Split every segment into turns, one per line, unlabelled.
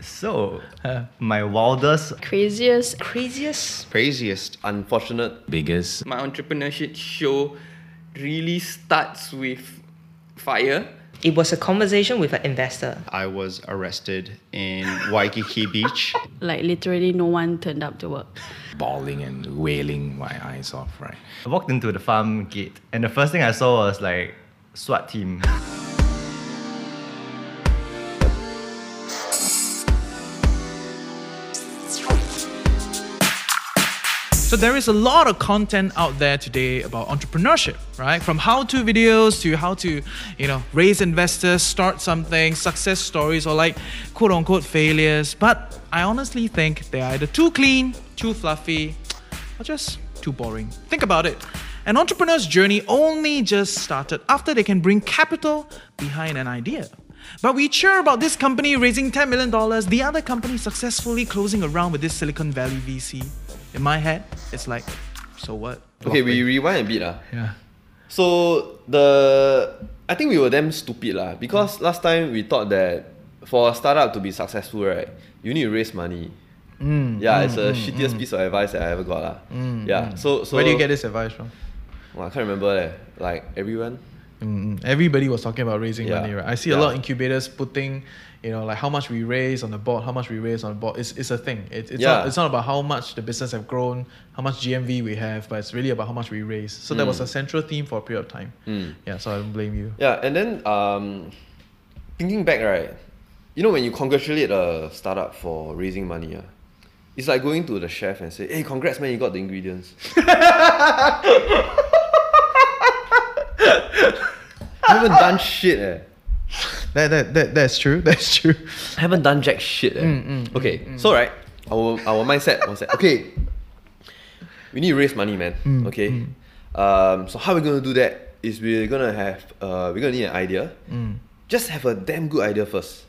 So, my wildest,
Craziest.
craziest,
Craziest, unfortunate.
Biggest.
My entrepreneurship show really starts with fire.
It was a conversation with an investor.
I was arrested in Waikiki Beach.
Like literally no one turned up to work.
bawling and wailing my eyes off, right?
I walked into the farm gate, and the first thing I saw was like SWAT team.
So there is a lot of content out there today about entrepreneurship, right? From how-to videos to how to, you know, raise investors, start something, success stories, or like quote unquote failures. But I honestly think they're either too clean, too fluffy, or just too boring. Think about it. An entrepreneur's journey only just started after they can bring capital behind an idea. But we cheer about this company raising $10 million, the other company successfully closing around with this Silicon Valley VC. In my head, it's like, so what?
Okay, we rewind a bit. lah.
Yeah.
So the I think we were damn stupid lah because mm. last time we thought that for a startup to be successful, right, you need to raise money.
Mm,
yeah, mm, it's a mm, shittiest piece of advice that I ever got lah. yeah. So so
Where do you get this advice from?
Well, I can't remember leh. Like everyone.
Mm, everybody was talking about raising
Yeah.
money, right? I see a lot of incubators putting, you know, like how much we raise on the board, how much we raise on the board. It's, it's a thing. It, it's,
Yeah.
not, it's not about how much the business have grown, how much GMV we have, but it's really about how much we raise. So that was a central theme for a period of time.
Mm.
Yeah, so I don't blame you.
Yeah, and then um, thinking back, right, you know when you congratulate a startup for raising money, ah, it's like going to the chef and say, "Hey, congrats, man, you got the ingredients." I haven't done shit, eh.
That, that, that, that's true. That's true.
I haven't done jack shit. Eh.
Mm,
okay, so right, our our mindset was that okay, we need to raise money, man.
Mm,
okay, um, so how we're gonna do that is we're gonna have uh, we're gonna need an idea.
Mm.
Just have a damn good idea first.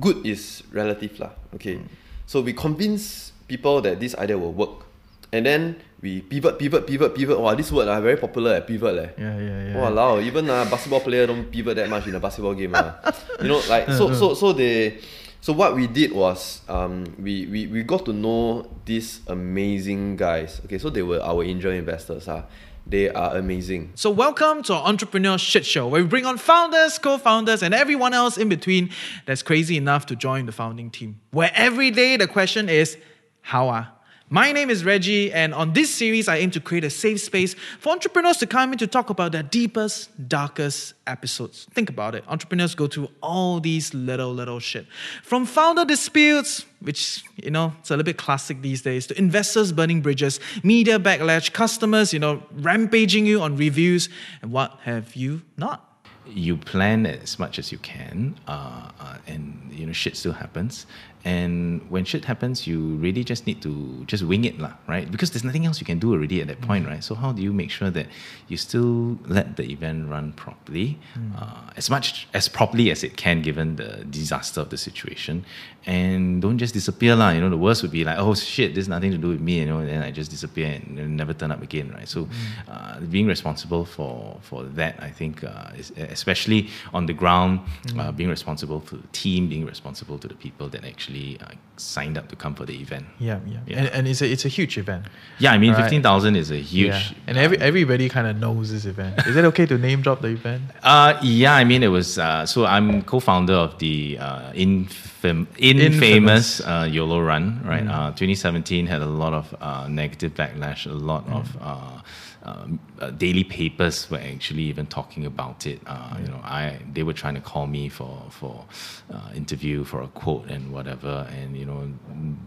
Good is relative lah. Okay,
Mm.
so we convince people that this idea will work, and then we pivot, pivot, pivot, pivot. Wow, this word ah very popular. Eh, pivot leh.
Yeah, yeah, yeah.
Walao, even a basketball player don't pivot that much in a basketball game. ah. you know, like so so so they so what we did was um we, we, we got to know these amazing guys. Okay, so they were our angel investors. Ah. They are amazing.
So, welcome to our Entrepreneur Shit Show, where we bring on founders, co founders, and everyone else in between that's crazy enough to join the founding team. Where every day the question is, how are? My name is Reggie, and on this series, I aim to create a safe space for entrepreneurs to come in to talk about their deepest, darkest episodes. Think about it. Entrepreneurs go through all these little, little shit. From founder disputes, which, you know, it's a little bit classic these days, to investors burning bridges, media backlash, customers, you know, rampaging you on reviews, and what have you not?
you plan as much as you can, uh, uh, and you know shit still happens. And when shit happens, you really just need to just wing it, lah, right? Because there's nothing else you can do already at that point, right? So how do you make sure that you still let the event run properly, uh, as much as properly as it can, given the disaster of the situation, and don't just disappear, lah. You know, the worst would be like, oh shit, this has nothing to do with me, you know, and then I just disappear and never turn up again, right? So, uh, being responsible for for that, I think, uh, is, especially on the ground, uh, being responsible for the team, being responsible to the people that actually uh, signed up to come for the event.
Yeah, yeah.
Yeah.
And, and it's, a, it's a huge event.
Yeah, I mean,
Right.
fifteen thousand is a huge.
Yeah. And every, everybody kind of knows this event. Is it okay to name drop the event?
Uh, yeah, I mean, it was. Uh, so I'm co-founder of the uh, infam- infamous,
Infamous.
uh, YOLO Run. Right, uh, 2017 had a lot of uh, negative backlash. A lot of uh, um, uh, daily papers were actually even talking about it. Uh, You know, I they were trying to call me for for uh, interview for a quote and whatever, and you know,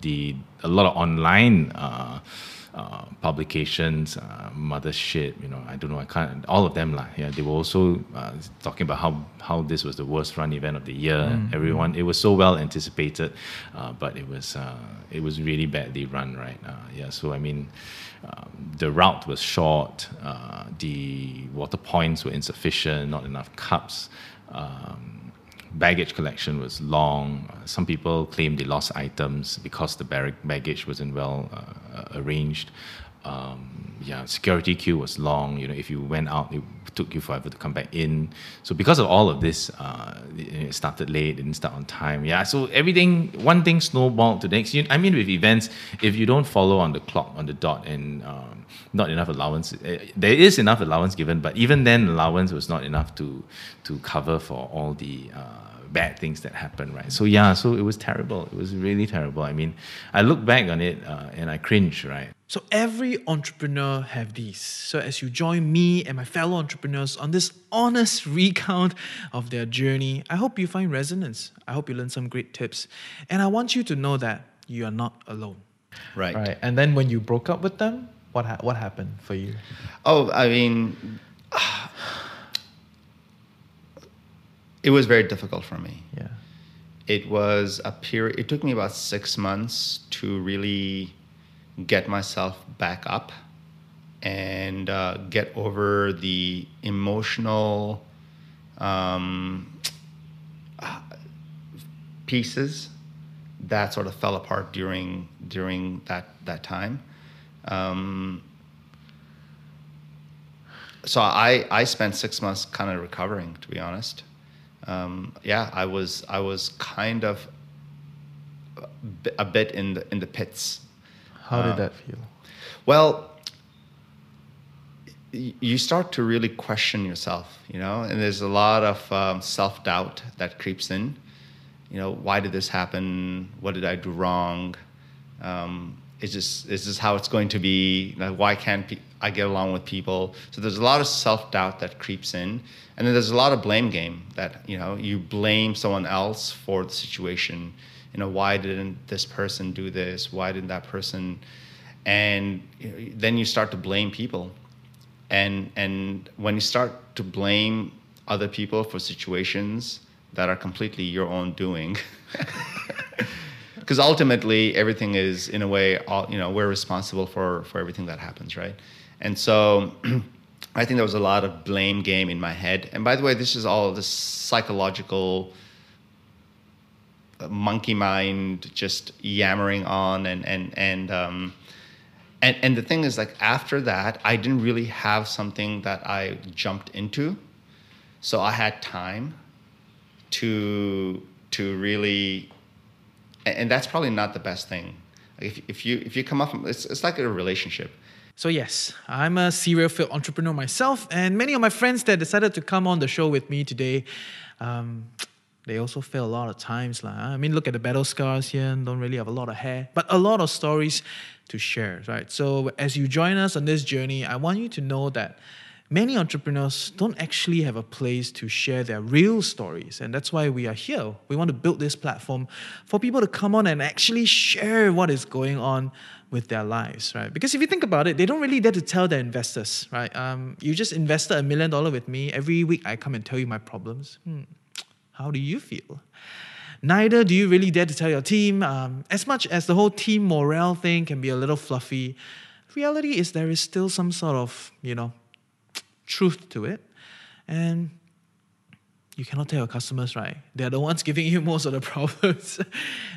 the a lot of online. Uh, publications, uh, Mothership, you know, I don't know, I can't, all of them, lah. yeah, they were also uh, talking about how, how this was the worst run event of the year. Everyone, it was so well anticipated, uh, but it was, uh, it was really badly run, right? Uh, yeah, so I mean, um, the route was short, uh, the water points were insufficient, not enough cups. Um, baggage collection was long. Some people claimed they lost items because the baggage wasn't well uh, arranged. Um, yeah, security queue was long. You know, if you went out, it took you forever to come back in. So because of all of this, uh, it started late, didn't start on time. Yeah, so everything, one thing snowballed to the next. You- I mean, with events, if you don't follow on the clock, on the dot, and um, not enough allowance, eh, there is enough allowance given, but even then, allowance was not enough to to cover for all the. Uh, bad things that happened, right? So yeah, so it was terrible. It was really terrible. I mean, I look back on it uh, and I cringe, right?
So every entrepreneur have these. So as you join me and my fellow entrepreneurs on this honest recount of their journey, I hope you find resonance. I hope you learn some great tips. And I want you to know that you are not alone.
Right.
Right. And then when you broke up with them, what ha- what happened for you?
Oh, I mean, it was very difficult for me.
Yeah.
It was a period, it took me about six months to really get myself back up and uh, get over the emotional um, pieces that sort of fell apart during during that that time. Um, so I I spent six months kind of recovering, to be honest. Um, yeah, I was I was kind of a bit- in the in the pits.
How did
Uh,
that feel?
Well, you start to really question yourself, you know, and there's a lot of um, self doubt that creeps in. You know, why did this happen? What did I do wrong? Um, is this is this how it's going to be? Like, why can't pe- I get along with people? So there's a lot of self doubt that creeps in, and then there's a lot of blame game that you know you blame someone else for the situation. You know, why didn't this person do this? Why didn't that person? And then you start to blame people, and and when you start to blame other people for situations that are completely your own doing. because ultimately everything is in a way all you know we're responsible for for everything that happens right and so i think there was a lot of blame game in my head. And by the way this is all this psychological uh, monkey mind just yammering on and and and um and and the thing is like after that i didn't really have something that i jumped into. So i had time to to really and, and that's probably not the best thing. If, if you if you come up from it's, it's like a relationship
So yes, I'm a serial failed entrepreneur myself, and many of my friends that decided to come on the show with me today, um, they also fail a lot of times. lah. I mean, look at the battle scars here, and don't really have a lot of hair, but a lot of stories to share, right? So as you join us on this journey, I want you to know that many entrepreneurs don't actually have a place to share their real stories. And that's why we are here. We want to build this platform for people to come on and actually share what is going on with their lives, right? Because if you think about it, they don't really dare to tell their investors, right? Um, you just invested a million dollar with me. Every week I come and tell you my problems. Hmm. How do you feel? Neither do you really dare to tell your team. Um, as much as the whole team morale thing can be a little fluffy, reality is there is still some sort of, you know, truth to it. And you cannot tell your customers, right? They're the ones giving you most of the problems.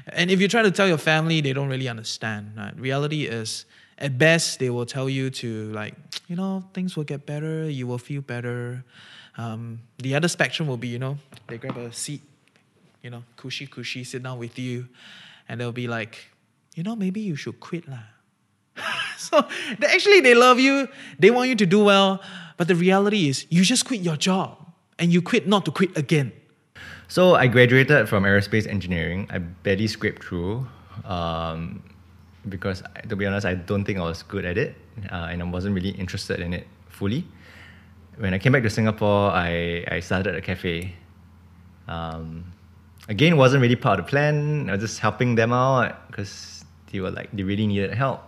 and if you try to tell your family, they don't really understand. Right? Reality is, at best, they will tell you to, like, you know, things will get better, you will feel better. Um, the other spectrum will be, you know, they grab a seat, you know, cushy, cushy, sit down with you, and they'll be like, you know, maybe you should quit lah. so they, actually they love you they want you to do well but the reality is you just quit your job and you quit not to quit again
So I graduated from aerospace engineering. I barely scraped through um, because, to be honest, I don't think I was good at it, uh, and I wasn't really interested in it fully. When I came back to Singapore, I, I started a cafe. Um, again, wasn't really part of the plan. I was just helping them out because they were like they really needed help.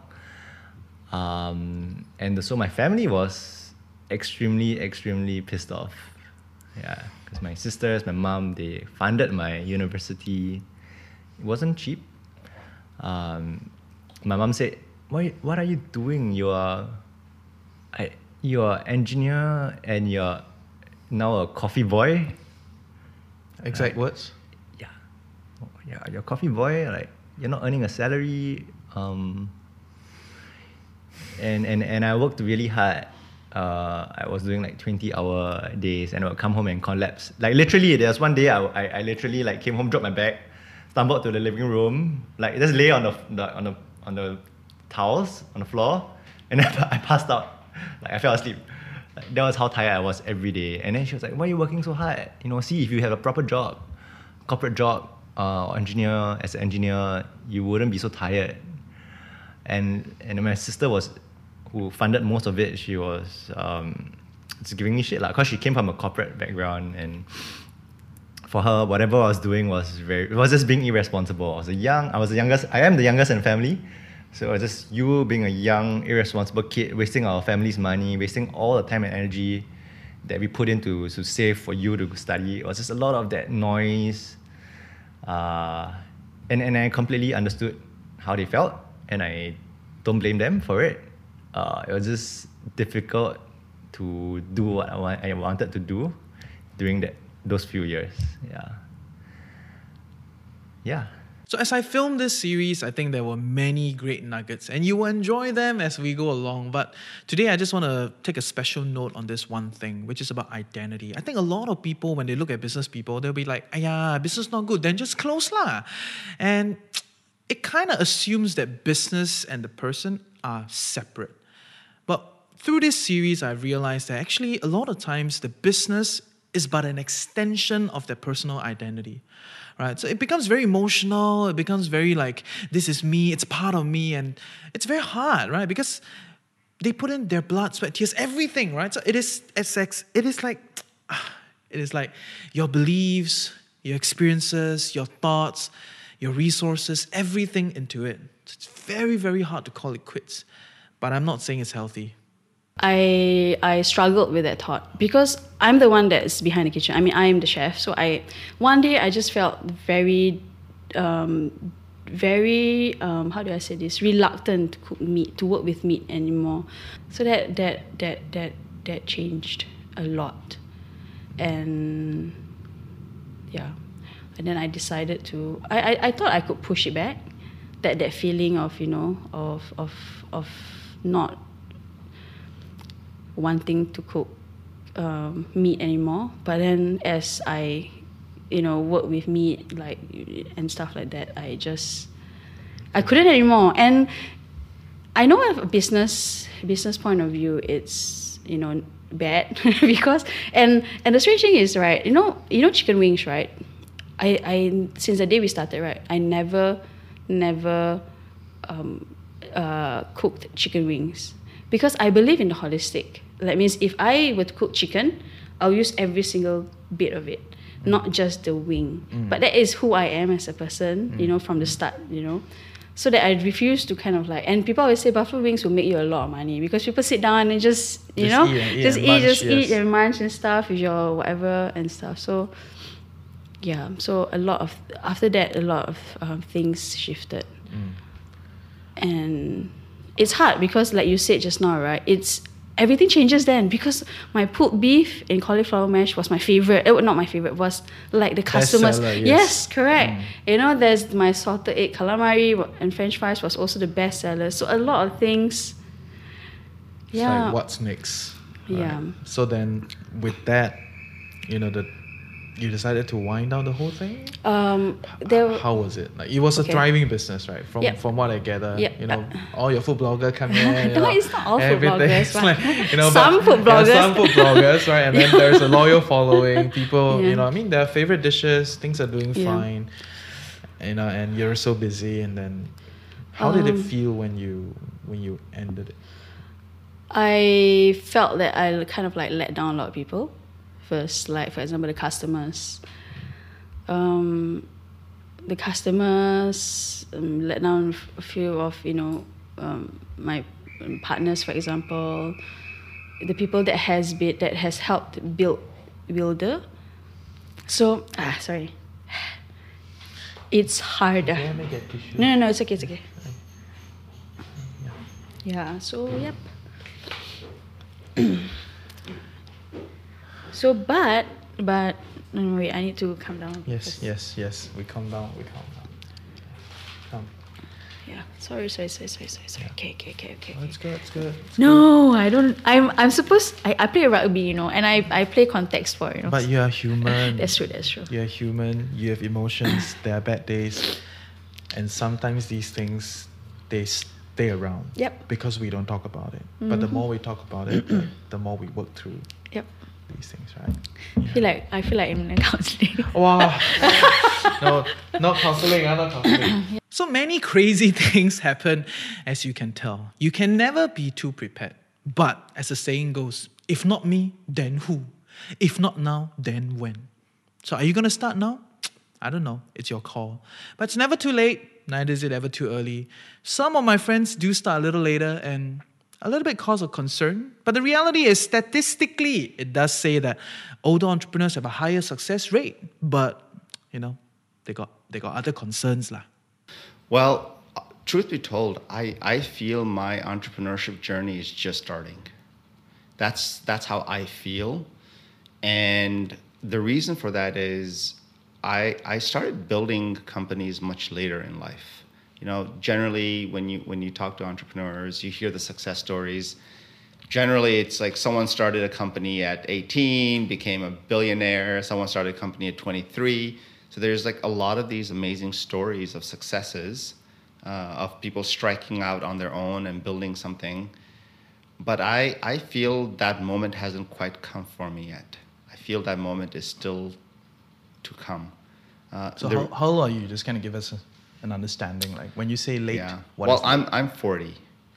Um, and so my family was extremely, extremely pissed off. Yeah, because my sisters, my mom, they funded my university. It wasn't cheap. Um, my mom said, "What, what are you doing? You are, I, you are engineer and you're now a coffee boy.
exact words
Yeah, yeah, you're a coffee boy. Like you're not earning a salary. Um, and and and I worked really hard. Uh, I was doing like 20 hour days and I would come home and collapse. Like literally, there was one day I, I, I literally like came home, dropped my bag, stumbled to the living room, like just lay on the, the on the on the towels on the floor, and then I passed out. Like I fell asleep. Like, that was how tired I was every day. And then she was like, "Why are you working so hard? You know, see if you have a proper job, corporate job, uh, engineer as an engineer, you wouldn't be so tired." And and my sister was, who funded most of it. She was um, just giving me shit lah, cause she came from a corporate background and for her, whatever I was doing was very, was just being irresponsible. I was a young, I was the youngest, I am the youngest in the family. So it was just you being a young, irresponsible kid, wasting our family's money, wasting all the time and energy that we put into to save for you to study. It was just a lot of that noise. Uh, and, and I completely understood how they felt, and I don't blame them for it. Uh, it was just difficult to do what I, want, I wanted to do during that those few years. Yeah. Yeah.
So as I filmed this series, I think there were many great nuggets, and you will enjoy them as we go along. But today, I just want to take a special note on this one thing, which is about identity. I think a lot of people, when they look at business people, they'll be like, "Yeah, business not good, then just close lah," and it kind of assumes that business and the person are separate. But through this series, I realized that actually a lot of times the business is but an extension of their personal identity. Right? So it becomes very emotional, it becomes very like, this is me, it's part of me, and it's very hard, right? Because they put in their blood, sweat, tears, everything, right? So it is sex, it is like it is like your beliefs, your experiences, your thoughts, your resources, everything into it. It's very, very hard to call it quits. But I'm not saying it's healthy.
I I struggled with that thought because I'm the one that's behind the kitchen. I mean, I am the chef. So I one day I just felt very, um, very um, how do I say this? Reluctant to cook meat to work with meat anymore. So that that that that that changed a lot, and yeah, and then I decided to. I I, I thought I could push it back, that that feeling of you know of of of not wanting to cook um, meat anymore. But then as I, you know, work with meat like and stuff like that, I just I couldn't anymore. And I know from a business business point of view, it's you know bad because and and the strange thing is right, you know you know chicken wings right. I I since the day we started right, I never never um, uh, cooked chicken wings because I believe in the holistic. That means if I were to cook chicken, I'll use every single bit of it, not just the wing. But that is who I am as a person, you know, from the start, you know. So that I refuse to kind of like, and people always say buffalo wings will make you a lot of money because people sit down and just, you
Just
know,
eat and eat
just
and
eat,
munch,
just
yes.
eat and munch and stuff with your whatever and stuff. So, yeah, so a lot of, after that, a lot of um, things shifted. And it's hard because, like you said just now, right? It's everything changes then because my pulled beef and cauliflower mash was my favorite. It was not my favorite. Was like the customers.
Bestseller, yes.
yes. correct. You know, there's my salted egg calamari and French fries was also the best seller. So a lot of things.
It's
Yeah.
like what's next.
Yeah.
So then with that, you know, the you decided to wind down the whole thing?
Um, there.
How was it? Like it was a thriving business, right? From
Yep.
from what I gather,
Yep.
you know, all your food blogger come in.
No,
know,
it's not all food bloggers, but
like, you know,
some
but-
food bloggers.
some food bloggers, right? And then there's a loyal following. People,
Yeah.
you know, I mean, their favorite dishes, things are doing
Yeah.
fine, you know, and you're so busy. And then, how did it
Um,
feel when you when you ended it?
I felt that I kind of like let down a lot of people. First, like for example, the customers. Um, the customers um, let down a few of you know um, my partners, for example, the people that has been that has helped build builder. So ah sorry, it's harder. No, no, no, it's okay, it's okay. Yeah, so yep. so but but no, no, wait, I need to calm down.
Yes, yes, yes. We calm down. We calm down. Calm.
Yeah. Sorry, sorry, sorry, sorry, sorry, sorry. Okay, okay, okay, okay.
Oh, it's good. It's good.
No, I don't. I'm I'm supposed. I, I play rugby, you know, and I I play contact sport, you know.
But you are human.
that's true. That's true.
You're human. You have emotions. there are bad days, and sometimes these things they stay around.
Yep.
Because we don't talk about it. But the mm-hmm. more we talk about it, the, the more we work through
Yep.
These things, right?
I feel like I feel like I'm in counseling.
Wow. no, not counseling, I'm not counseling. So many crazy things happen, as you can tell. You can never be too prepared. But as the saying goes, if not me, then who? If not now, then when? So are you going to start now? I don't know. It's your call. But it's never too late, neither is it ever too early. Some of my friends do start a little later and a little bit cause of concern. But the reality is, statistically, it does say that older entrepreneurs have a higher success rate. But, you know, they got, they got other concerns. Lah.
Well, truth be told, I, I feel my entrepreneurship journey is just starting. That's that's how I feel. And the reason for that is I I started building companies much later in life. You know, generally when you when you talk to entrepreneurs, you hear the success stories. Generally, it's like someone started a company at 18, became a billionaire, someone started a company at 23. So there's like a lot of these amazing stories of successes, uh, of people striking out on their own and building something. But I, I feel that moment hasn't quite come for me yet. I feel that moment is still to come. Uh,
So
the-
how, how old are you? Just kind of give us a, an understanding. Like when you say late,
yeah.
what
well, I'm I'm 40.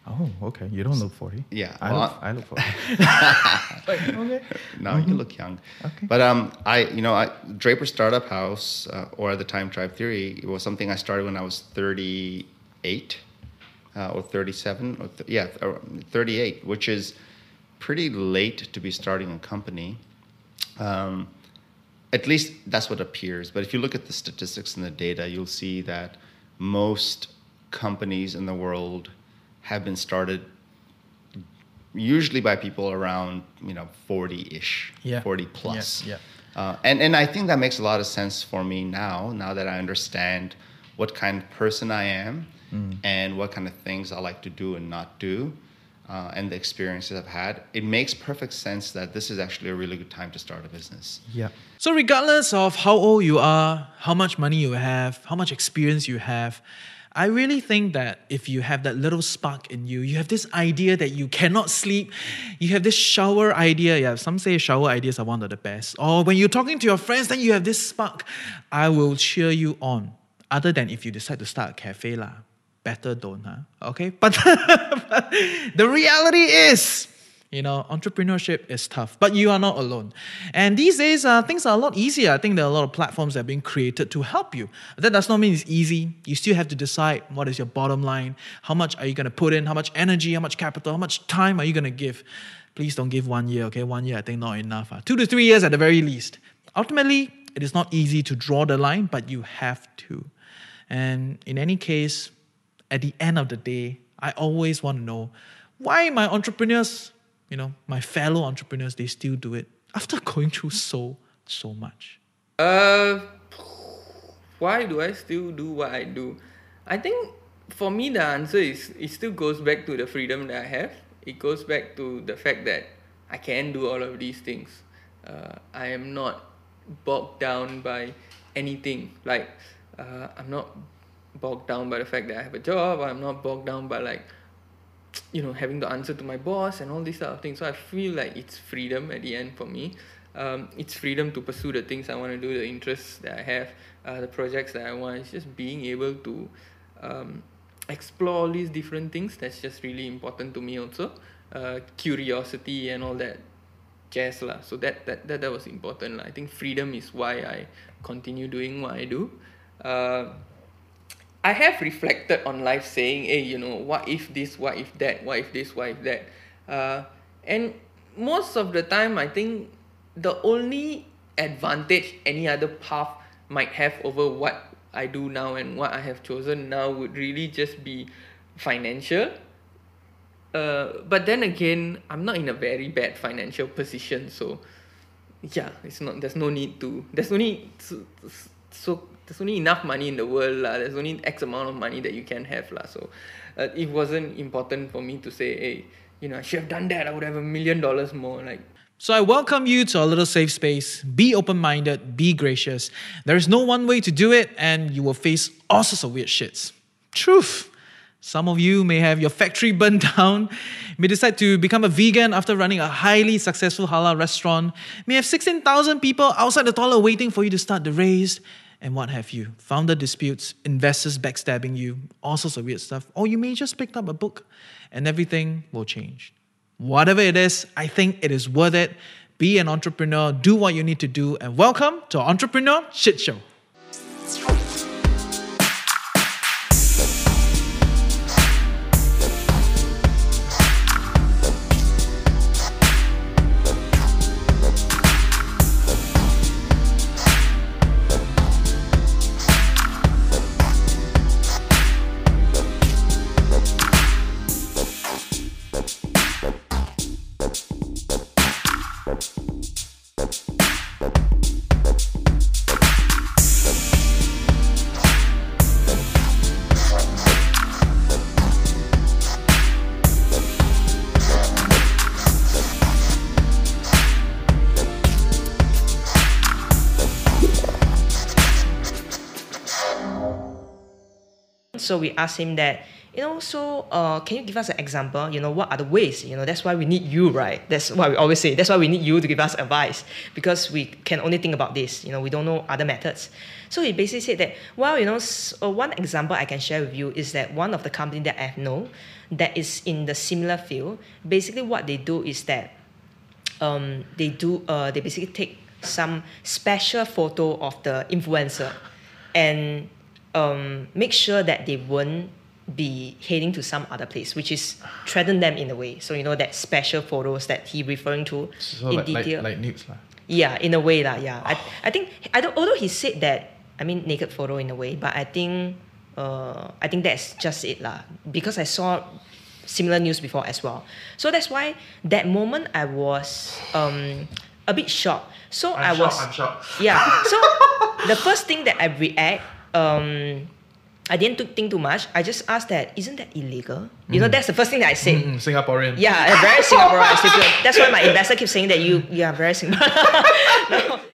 Oh, okay. You don't look 40.
Yeah,
I,
well,
look, I look 40. like, okay.
No, you look young.
Okay.
But um, I you know I Draper Startup House uh, or at the time Tribe Theory it was something I started when I was 38 uh, or 37 or th- yeah or 38, which is pretty late to be starting a company. Um, at least that's what appears. But if you look at the statistics and the data, you'll see that most companies in the world have been started usually by people around you know 40-ish
Yeah.
40 plus
Yeah,
Uh, and and i think that makes a lot of sense for me now now that i understand what kind of person i am
Mm.
and what kind of things i like to do and not do uh, and the experiences i've had it makes perfect sense that this is actually a really good time to start a business
Yeah. So regardless of how old you are, how much money you have, how much experience you have, I really think that if you have that little spark in you, you have this idea that you cannot sleep, you have this shower idea. Yeah, some say shower ideas are one of the best. Or when you're talking to your friends, then you have this spark. I will cheer you on. Other than if you decide to start a cafe, lah. Better don't, huh? Okay? But, but the reality is, you know, entrepreneurship is tough, but you are not alone. And these days, uh, things are a lot easier. I think there are a lot of platforms that are being created to help you. That does not mean it's easy. You still have to decide what is your bottom line. How much are you going to put in? How much energy? How much capital? How much time are you going to give? Please don't give one year, okay? One year, I think, not enough. Uh. Two to three years at the very least. Ultimately, it is not easy to draw the line, but you have to. And in any case, at the end of the day, I always want to know why my entrepreneurs, you know, my fellow entrepreneurs, they still do it after going through so, so much.
Uh, why do I still do what I do? I think for me the answer is it still goes back to the freedom that I have. It goes back to the fact that I can do all of these things. Uh, I am not bogged down by anything. Like uh, I'm not bogged down by the fact that I have a job. I'm not bogged down by like you know having to answer to my boss and all these sort of things so i feel like it's freedom at the end for me um, it's freedom to pursue the things i want to do the interests that i have uh, the projects that i want it's just being able to um, explore all these different things that's just really important to me also uh, curiosity and all that jazz lah. so that, that that that was important lah. i think freedom is why i continue doing what i do uh, I have reflected on life saying, hey, you know, what if this, what if that, what if this, what if that. Uh, and most of the time, I think the only advantage any other path might have over what I do now and what I have chosen now would really just be financial. Uh, but then again, I'm not in a very bad financial position, so yeah, it's not. There's no need to. There's no need to, so there's only enough money in the world lah. There's only X amount of money that you can have lah. So uh, it wasn't important for me to say, hey, you know, I should have done that. I would have a million dollars more. Like
So I welcome you to a little safe space. Be open minded, be gracious. There is no one way to do it, and you will face all sorts of weird shits. Truth. Some of you may have your factory burned down, may decide to become a vegan after running a highly successful halal restaurant, may have 16,000 people outside the toilet waiting for you to start the race, and what have you. Founder disputes, investors backstabbing you, all sorts of weird stuff. Or you may just pick up a book and everything will change. Whatever it is, I think it is worth it. Be an entrepreneur, do what you need to do, and welcome to Entrepreneur Shit Show.
So we asked him that, you know, so uh, can you give us an example? You know, what are the ways? You know, that's why we need you, right? That's why we always say. That's why we need you to give us advice because we can only think about this. You know, we don't know other methods. So he basically said that, well, you know, s- uh, one example I can share with you is that one of the company that I know that is in the similar field. Basically, what they do is that um, they do uh, they basically take some special photo of the influencer and um, make sure that they won't be heading to some other place, which is threaten them in a way. So you know that special photos that he referring to
So
in
like, like,
detail.
like nudes lah.
Yeah, in a way lah. Yeah, I, I think I don't. Although he said that, I mean naked photo in a way, but I think, uh, I think that's just it lah. Because I saw similar news before as well. So that's why that moment I was um a bit shocked. So I
I'm
was
shocked, shocked.
yeah. So the first thing that I react um. I didn't think too much. I just asked that, isn't that illegal? You know, that's the first thing that I said.
Mm, Singaporean.
Yeah, very Singaporean. That's why my investor keeps saying that you you are very Singaporean.